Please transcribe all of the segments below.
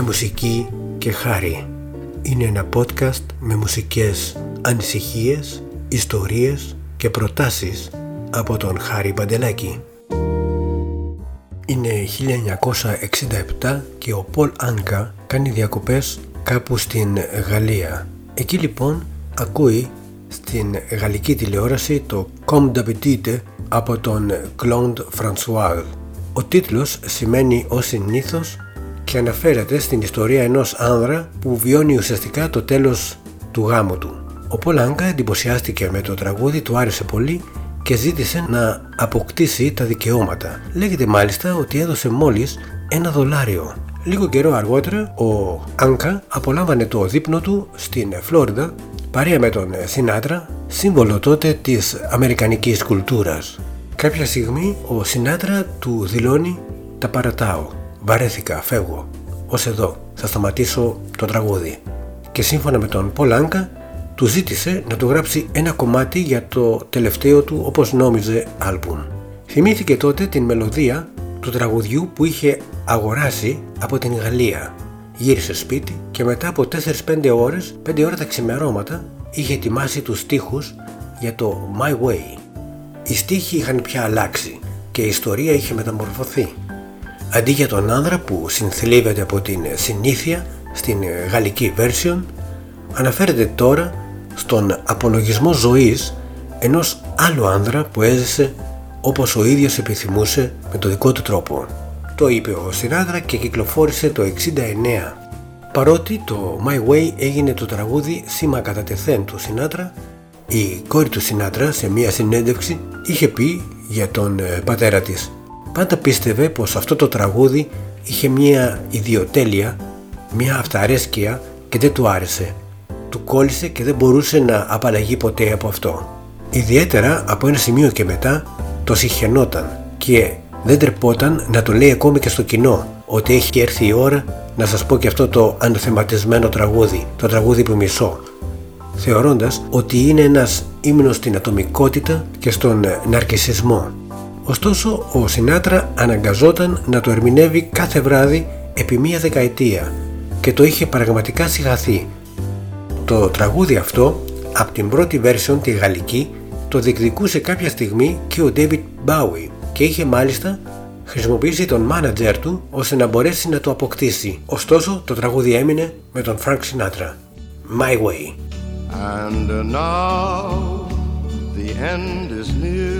με μουσική και χάρη. Είναι ένα podcast με μουσικές ανησυχίες, ιστορίες και προτάσεις από τον Χάρη Παντελάκη. Είναι 1967 και ο Πολ Άνκα κάνει διακοπές κάπου στην Γαλλία. Εκεί λοιπόν ακούει στην γαλλική τηλεόραση το Comme d'habitude από τον Claude François. Ο τίτλος σημαίνει ως συνήθως και αναφέρεται στην ιστορία ενός άνδρα που βιώνει ουσιαστικά το τέλος του γάμου του. Ο Πολάνκα εντυπωσιάστηκε με το τραγούδι, του άρεσε πολύ και ζήτησε να αποκτήσει τα δικαιώματα. Λέγεται μάλιστα ότι έδωσε μόλις ένα δολάριο. Λίγο καιρό αργότερα ο Άνκα απολάμβανε το δείπνο του στην Φλόριδα παρέα με τον Σινάτρα, σύμβολο τότε της αμερικανικής κουλτούρας. Κάποια στιγμή ο Σινάτρα του δηλώνει «Τα παρατάω, βαρέθηκα, φεύγω, ως εδώ, θα σταματήσω το τραγούδι». Και σύμφωνα με τον Πολάνκα του ζήτησε να του γράψει ένα κομμάτι για το τελευταίο του όπως νόμιζε άλμπουμ. Θυμήθηκε τότε την μελωδία του τραγουδιού που είχε αγοράσει από την Γαλλία. Γύρισε σπίτι και μετά από 4-5 ώρες, 5 ώρα τα ξημερώματα, είχε ετοιμάσει τους στίχους για το My Way. Οι στίχοι είχαν πια αλλάξει και η ιστορία είχε μεταμορφωθεί. Αντί για τον άνδρα που συνθλίβεται από την συνήθεια στην γαλλική version, αναφέρεται τώρα στον απολογισμό ζωής ενός άλλου άνδρα που έζησε όπως ο ίδιος επιθυμούσε με το δικό του τρόπο. Το είπε ο Σινάδρα και κυκλοφόρησε το 69. Παρότι το My Way έγινε το τραγούδι σήμα κατά τεθέν του Σινάτρα, η κόρη του Σινάτρα σε μια συνέντευξη είχε πει για τον ε, πατέρα της. Πάντα πίστευε πως αυτό το τραγούδι είχε μια ιδιοτέλεια, μια αυταρέσκεια και δεν του άρεσε. Του κόλλησε και δεν μπορούσε να απαλλαγεί ποτέ από αυτό. Ιδιαίτερα από ένα σημείο και μετά το συχαινόταν και δεν τρεπόταν να το λέει ακόμη και στο κοινό ότι έχει έρθει η ώρα να σας πω και αυτό το ανθεματισμένο τραγούδι, το τραγούδι που μισώ θεωρώντας ότι είναι ένας ύμνος στην ατομικότητα και στον ναρκισισμό. Ωστόσο, ο Σινάτρα αναγκαζόταν να το ερμηνεύει κάθε βράδυ επί μία δεκαετία και το είχε πραγματικά συγχαθεί. Το τραγούδι αυτό, από την πρώτη version τη γαλλική, το διεκδικούσε κάποια στιγμή και ο David Bowie και είχε μάλιστα χρησιμοποιήσει τον μάνατζερ του ώστε να μπορέσει να το αποκτήσει. Ωστόσο, το τραγούδι έμεινε με τον Frank Sinatra. My Way. And now the end is near And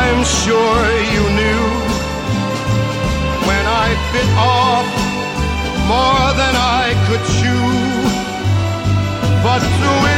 I'm sure you knew when I bit off more than I could chew, but through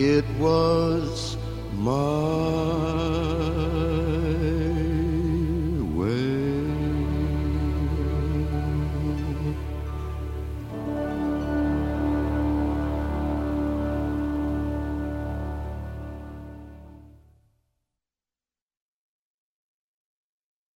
it was my